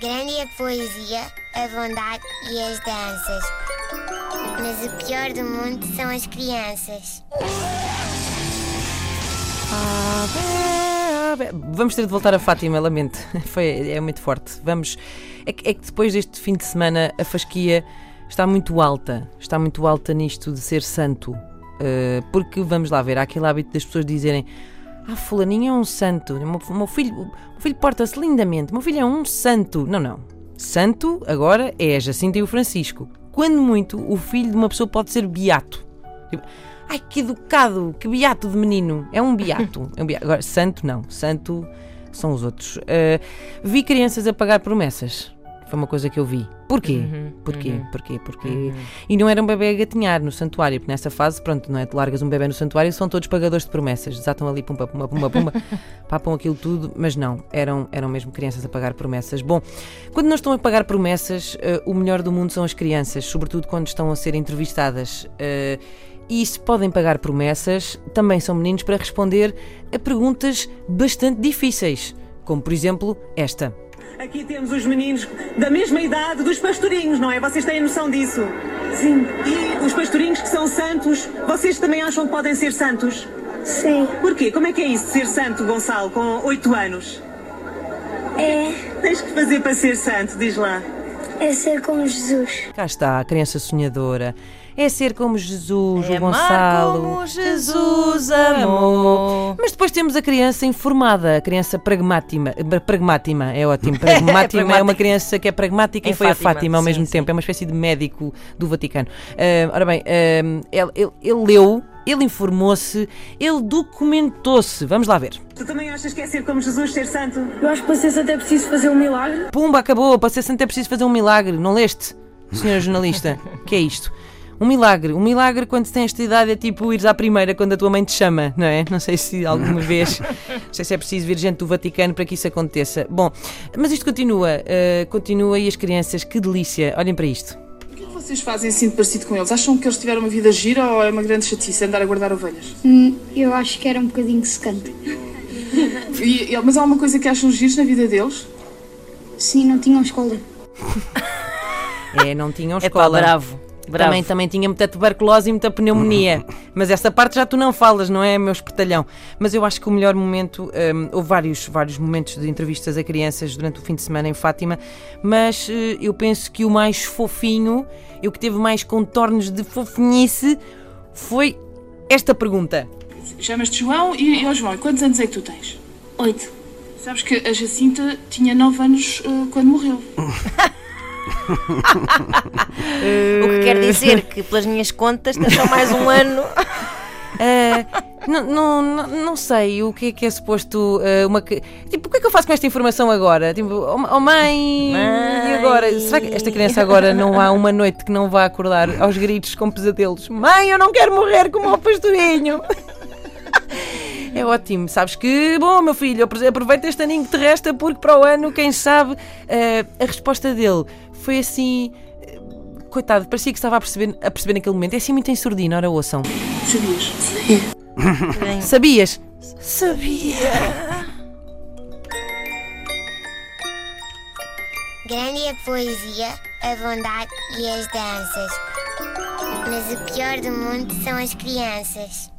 Grande é a poesia, a bondade e as danças. Mas o pior do mundo são as crianças. Vamos ter de voltar a Fátima, lamento. Foi, é muito forte. Vamos. É que, é que depois deste fim de semana a fasquia está muito alta. Está muito alta nisto de ser santo. Uh, porque vamos lá ver, há aquele hábito das pessoas dizerem ah, fulaninho é um santo, o meu, meu filho, meu filho porta-se lindamente, meu filho é um santo. Não, não. Santo agora é a Jacinta e o Francisco. Quando muito, o filho de uma pessoa pode ser beato. Tipo, Ai, que educado, que beato de menino. É um beato. É um beato. Agora, santo não. Santo são os outros. Uh, vi crianças a pagar promessas. Foi uma coisa que eu vi. Porquê? Uhum, Porquê? Uhum. Porquê? Porquê? Uhum. E não era um bebê a gatinhar no santuário, porque nessa fase, pronto, não é? Tu largas um bebê no santuário são todos pagadores de promessas. Desatam ali, pumba, pumba, pumba, pumba, papam aquilo tudo, mas não, eram, eram mesmo crianças a pagar promessas. Bom, quando não estão a pagar promessas, uh, o melhor do mundo são as crianças, sobretudo quando estão a ser entrevistadas. Uh, e se podem pagar promessas, também são meninos para responder a perguntas bastante difíceis, como por exemplo esta. Aqui temos os meninos da mesma idade dos pastorinhos, não é? Vocês têm noção disso? Sim. E os pastorinhos que são santos, vocês também acham que podem ser santos? Sim. Porquê? Como é que é isso de ser santo, Gonçalo, com 8 anos? É. Tens que fazer para ser santo, diz lá. É ser como Jesus. Cá está, a criança sonhadora é ser como Jesus, é o Gonçalo. como Jesus amou. Mas depois temos a criança informada, a criança pragmátima. Pragmátima, é ótimo. Pragmátima é uma criança que é pragmática e foi Fátima, a Fátima ao mesmo sim, tempo. Sim. É uma espécie de médico do Vaticano. Uh, ora bem, uh, ele, ele, ele leu ele informou-se, ele documentou-se. Vamos lá ver. Tu também achas que é ser como Jesus, ser santo? Eu acho que para ser santo é preciso fazer um milagre. Pumba, acabou. Para ser santo é preciso fazer um milagre. Não leste, senhora jornalista? que é isto? Um milagre. Um milagre quando se tem esta idade é tipo ires à primeira quando a tua mãe te chama, não é? Não sei se alguma vez, não sei se é preciso vir gente do Vaticano para que isso aconteça. Bom, mas isto continua, uh, continua e as crianças, que delícia. Olhem para isto. O que é que vocês fazem assim de parecido com eles? Acham que eles tiveram uma vida gira ou é uma grande chatice andar a guardar ovelhas? Hum, eu acho que era um bocadinho secante. E, mas há alguma coisa que acham giros na vida deles? Sim, não tinham escola. É, não tinham escola. É pá, bravo. Bravo. Também, também tinha muita tuberculose e muita pneumonia. Mas essa parte já tu não falas, não é, meu espertalhão? Mas eu acho que o melhor momento, um, houve vários, vários momentos de entrevistas a crianças durante o fim de semana em Fátima, mas uh, eu penso que o mais fofinho, e o que teve mais contornos de fofinhice, foi esta pergunta. Chamas-te João e, e João, quantos anos é que tu tens? Oito. Sabes que a Jacinta tinha nove anos uh, quando morreu. o que quer dizer que, pelas minhas contas, tem só mais um ano. Uh, não, não, não sei o que é que é suposto uh, uma tipo o que é que eu faço com esta informação agora? Tipo oh, oh mãe, mãe, e agora? Será que esta criança agora não há uma noite que não vá acordar aos gritos com pesadelos? Mãe eu não quero morrer como o pastorinho É ótimo, sabes que, bom, meu filho, aproveita este aninho que te resta porque para o ano, quem sabe, uh, a resposta dele foi assim. Coitado, parecia que estava a perceber, a perceber naquele momento. É assim muito em surdina, ora ouçam. Sabias? Sim. Sabias? Sabia. Grande é a poesia, a bondade e as danças. Mas o pior do mundo são as crianças.